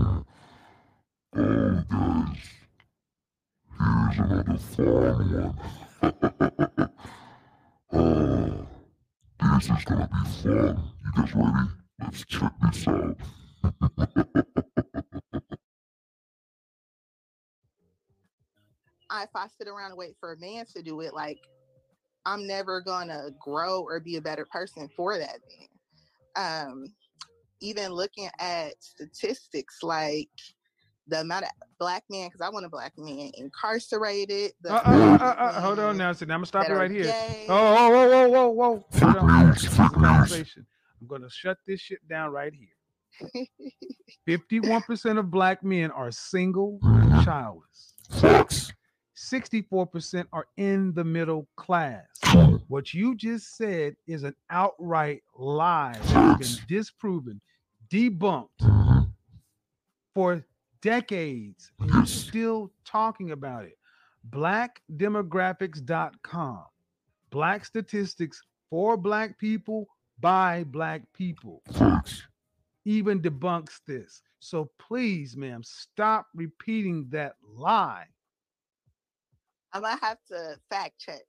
Oh, guys. Here's another fun one. oh, this is gonna be fun. You guys ready? Let's check this out. if I sit around and wait for a man to do it, like I'm never gonna grow or be a better person for that man. Um, even looking at statistics like the amount of black men, because I want a black man incarcerated. Uh, uh, uh, uh, uh hold on now. So now I'm gonna stop you right here. Gay. Oh, whoa, whoa, whoa, whoa, whoa. Hold on. conversation. I'm gonna shut this shit down right here. 51% of black men are single and childless. 64% are in the middle class. What you just said is an outright lie that's been disproven, debunked for decades. And you're still talking about it. Blackdemographics.com. Black statistics for black people by black people. Even debunks this. So please, ma'am, stop repeating that lie. I might have to fact check,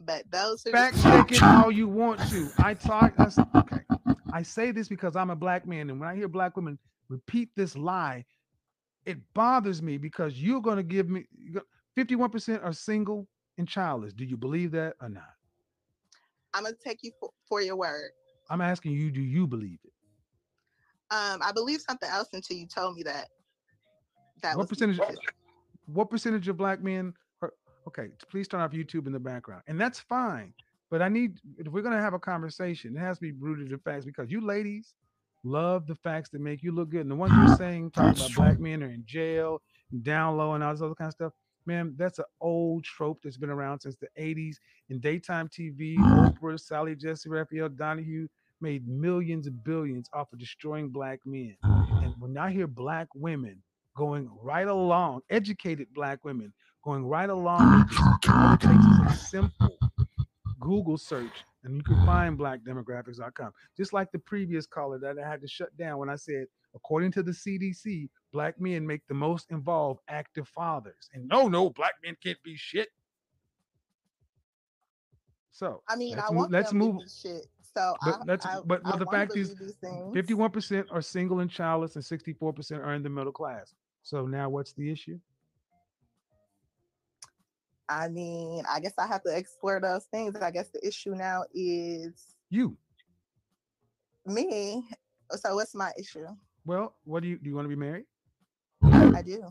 but those who fact check it all you want to. I talk. I, okay. I say this because I'm a black man, and when I hear black women repeat this lie, it bothers me because you're going to give me 51% are single and childless. Do you believe that or not? I'm gonna take you for, for your word. I'm asking you, do you believe it? Um, I believe something else until you told me that. That what percentage? What percentage of black men okay, please turn off YouTube in the background. And that's fine. But I need, if we're going to have a conversation, it has to be rooted in facts because you ladies love the facts that make you look good. And the ones you're saying, talking about black men are in jail, down low, and all this other kind of stuff, man, that's an old trope that's been around since the 80s. In daytime TV, Oprah, Sally Jessy, Raphael Donahue made millions and billions off of destroying black men. Uh-huh. And when I hear black women going right along, educated black women going right along with this. All it takes a simple Google search, and you can find blackdemographics.com. Just like the previous caller that I had to shut down when I said, according to the CDC, black men make the most involved active fathers. And no, no, black men can't be shit. So I mean, let's I move, let's move. shit. So but I, let's I, but, but the fact is 51% are single and childless and 64% are in the middle class. So now what's the issue? I mean, I guess I have to explore those things. I guess the issue now is you, me. So what's my issue? Well, what do you do? You want to be married? I do,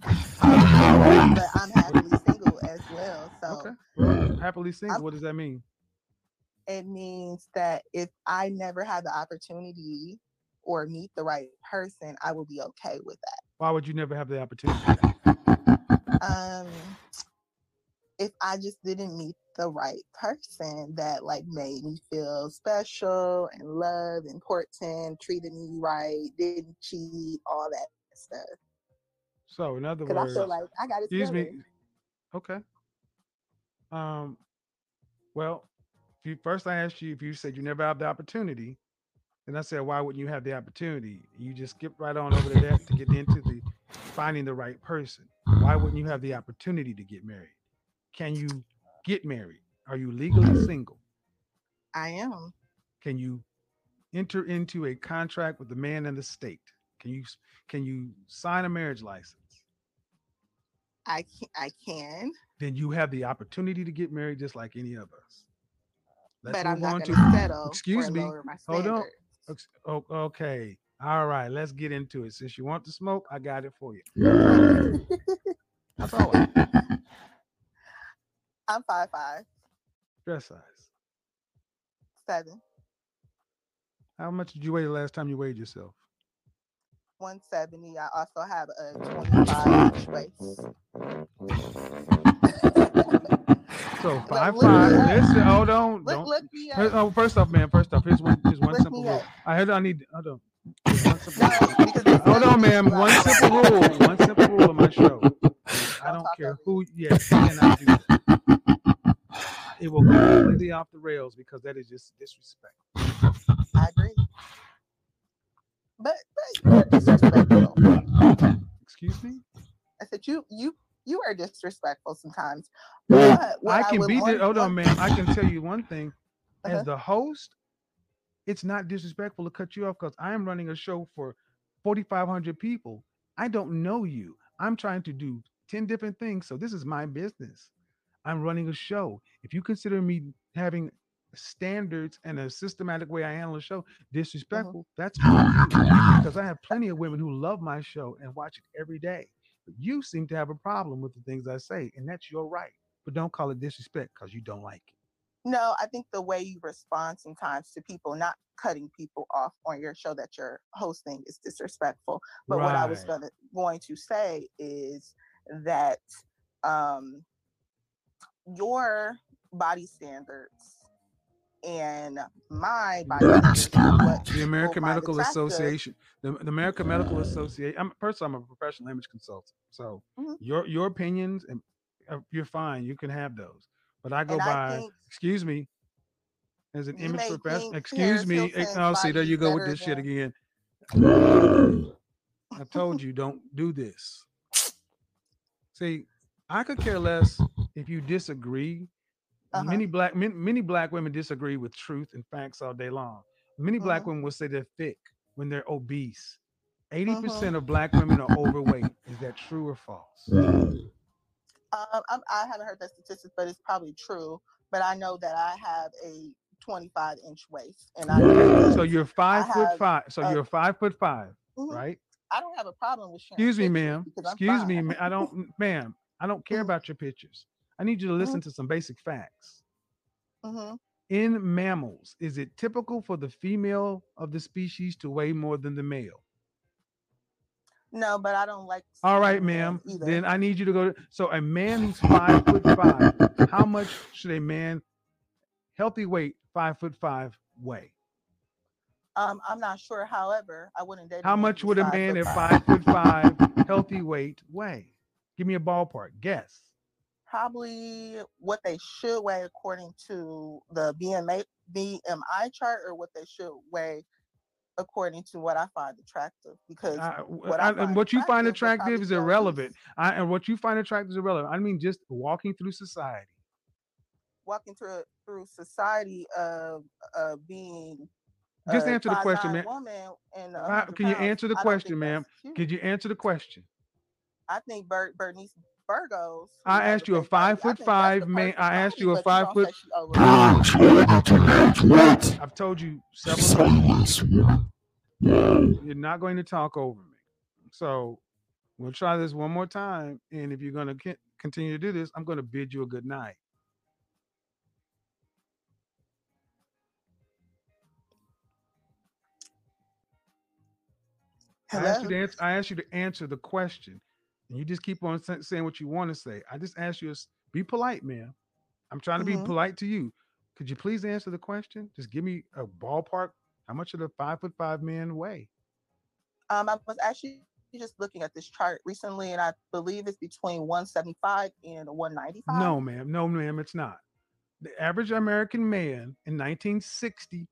but I'm happily single as well. So okay, well, happily single. I'm, what does that mean? It means that if I never have the opportunity or meet the right person, I will be okay with that. Why would you never have the opportunity? Um, if I just didn't meet the right person that like made me feel special and loved, important, treated me right, didn't cheat, all that stuff. So in other words, I feel like I got it. Excuse together. me. Okay. Um. Well, if you first I asked you if you said you never have the opportunity, and I said why wouldn't you have the opportunity? You just skipped right on over to that to get into the finding the right person. Why wouldn't you have the opportunity to get married? Can you get married? Are you legally single? I am. Can you enter into a contract with the man and the state? Can you can you sign a marriage license? I can, I can. Then you have the opportunity to get married just like any of us. Let's but I'm not going to settle. Excuse me. Hold on. Oh, okay. All right. Let's get into it. Since you want to smoke, I got it for you. That's all. I'm five five. Dress size. Seven. How much did you weigh the last time you weighed yourself? 170. I also have a 25 inch waist. so five look, five. Look, Listen, hold on. Look, don't. Look oh, first off, man. First off, here's one. Here's one simple rule. I had. I need. Hold on. No, hold on, ma'am. One simple rule. One simple rule of my show. I don't care who. Yes, cannot do that it will go completely off the rails because that is just disrespect. I agree. But, but disrespectful. Excuse me. I said you you you are disrespectful sometimes. I can I be. Di- hold on, man. I can tell you one thing. Uh-huh. As the host, it's not disrespectful to cut you off because I am running a show for 4,500 people. I don't know you. I'm trying to do 10 different things. So this is my business. I'm running a show. If you consider me having standards and a systematic way I handle a show mm-hmm. disrespectful, mm-hmm. that's because I have plenty of women who love my show and watch it every day. But you seem to have a problem with the things I say, and that's your right. But don't call it disrespect because you don't like it. No, I think the way you respond sometimes to people not cutting people off on your show that you're hosting is disrespectful. But right. what I was gonna, going to say is that um, your body standards and my body standards. the American Medical Association, the, the American Medical Association. I'm personally, I'm a professional image consultant, so mm-hmm. your your opinions and uh, you're fine. You can have those, but I go and by. I excuse me, as an image professional. Excuse me. Oh, see, there you go with this than... shit again. I told you, don't do this. See, I could care less if you disagree uh-huh. Many black many, many, black women disagree with truth and facts all day long. Many black uh-huh. women will say they're thick when they're obese. 80% uh-huh. percent of black women are overweight. Is that true or false? Um, I, I haven't heard that statistic, but it's probably true. But I know that I have a 25 inch waist, and I. So you're five I foot five. So a, you're five foot 5 mm-hmm. right? I don't have a problem with. Excuse me, ma'am. Excuse me, I don't, ma'am. I don't care mm-hmm. about your pictures. I need you to listen mm-hmm. to some basic facts. Mm-hmm. In mammals, is it typical for the female of the species to weigh more than the male? No, but I don't like. All right, ma'am. Then I need you to go. To, so a man who's five foot five, how much should a man, healthy weight, five foot five, weigh? Um, I'm not sure. However, I wouldn't date. How much would a man at five foot five, healthy weight, weigh? Give me a ballpark. Guess probably what they should weigh according to the BMA BMI chart, or what they should weigh according to what I find attractive. Because uh, what, I, I what you find attractive is irrelevant. I, and what you find attractive is irrelevant. I mean, just walking through society. Walking through through society of uh, being. Just answer the question, man. Can you answer the question, ma'am? Could you answer the question? I think Ber- Bernice Virgos. I asked you a five foot five man. I asked you a five foot. I've told you several times. You're not going to talk over me. So we'll try this one more time. And if you're going to continue to do this, I'm going to bid you a good night. I asked, you to answer, I asked you to answer the question and you just keep on saying what you want to say. I just ask you, be polite, man. I'm trying to mm-hmm. be polite to you. Could you please answer the question? Just give me a ballpark. How much of the five foot five men weigh? Um, I was actually just looking at this chart recently, and I believe it's between 175 and 195. No, ma'am. No, ma'am, it's not. The average American man in 1960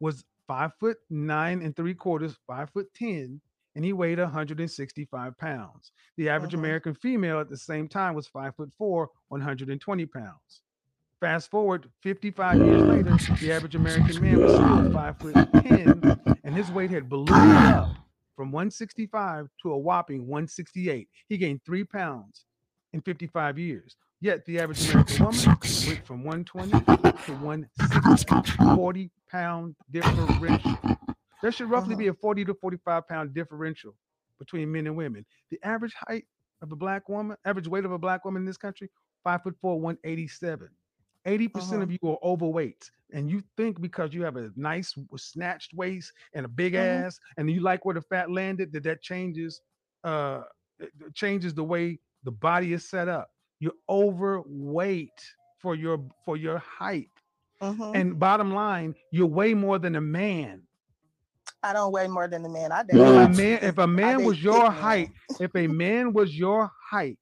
was five foot nine and three quarters, five foot ten, and he weighed 165 pounds. The average uh-huh. American female at the same time was five foot four, 120 pounds. Fast forward 55 years later, the average American man was still five foot 10, and his weight had ballooned up from 165 to a whopping 168. He gained three pounds in 55 years. Yet the average American woman went from 120 to 160, 40 pound differential. There should roughly uh-huh. be a 40 to 45 pound differential between men and women. The average height of a black woman, average weight of a black woman in this country, five foot four, 187. 80% uh-huh. of you are overweight. And you think because you have a nice snatched waist and a big uh-huh. ass, and you like where the fat landed, that that changes uh changes the way the body is set up. You're overweight for your for your height. Uh-huh. And bottom line, you're way more than a man. I don't weigh more than a man. I If a man, if a man was your height, if a man was your height,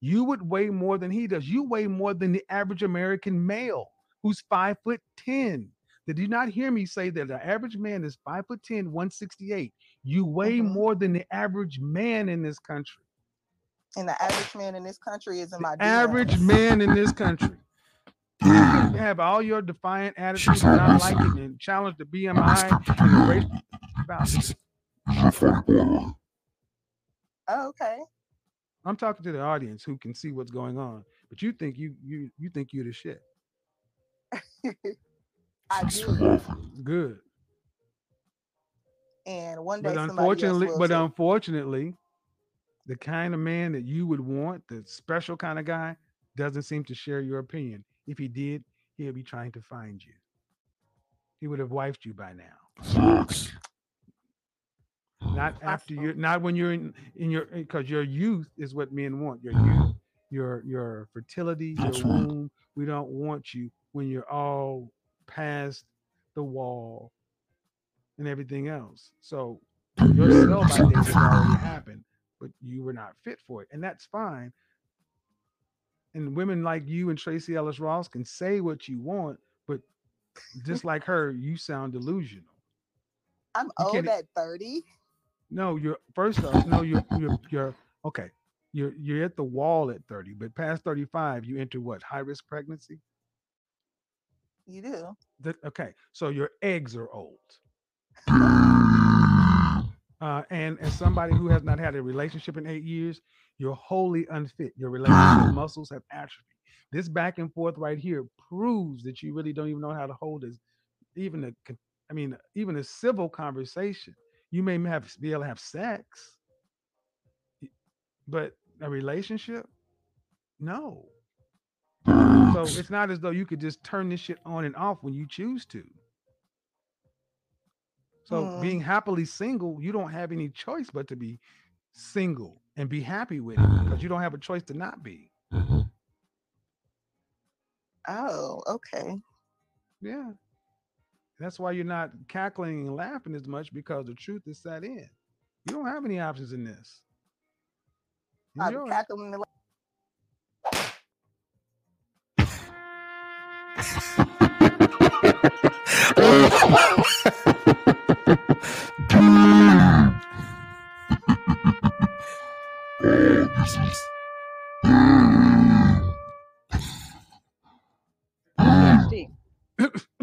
you would weigh more than he does. You weigh more than the average American male who's five foot ten. Did you not hear me say that the average man is five foot 10, 168? You weigh mm-hmm. more than the average man in this country. And the average man in this country is in my average man in this country. You can have all your defiant attitudes and not like it and challenge the BMI and the race Oh, okay. I'm talking to the audience who can see what's going on, but you think you you you think you're the shit. I do. Good. And one day, but unfortunately, but too. unfortunately, the kind of man that you would want, the special kind of guy, doesn't seem to share your opinion. If he did, he'd be trying to find you. He would have wifed you by now. Not after you, not when you're in, in your eh, because your youth is what men want. Your mm-hmm. youth, your your fertility, your womb. We don't want you when you're all past the wall and everything else. So your sell by date has already happened, but you were not fit for it, and that's fine. And women like you and Tracee Ellis Ross can say what you want, but just like her, you sound delusional. I'm you old at 30. No, you're first off, no, you're you're you're okay. You're you're at the wall at 30, but past 35, you enter what high risk pregnancy? You do. Okay, so your eggs are old. Uh, and as somebody who has not had a relationship in eight years, you're wholly unfit. Your relationship muscles have atrophy. This back and forth right here proves that you really don't even know how to hold this, even a, I mean, even a civil conversation. You may have be able to have sex, but a relationship, no. So it's not as though you could just turn this shit on and off when you choose to. So mm. being happily single, you don't have any choice but to be single and be happy with it because you don't have a choice to not be. Mm-hmm. Oh, okay. Yeah. That's why you're not cackling and laughing as much because the truth is set in. You don't have any options in this. I'm cackling and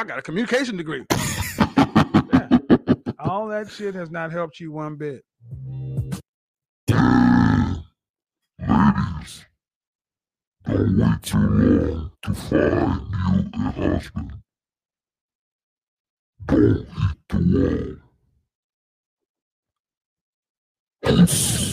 I got a communication degree. yeah. All that shit has not helped you one bit. Ladies, don't wait too long to find you a husband. Don't hit the wall.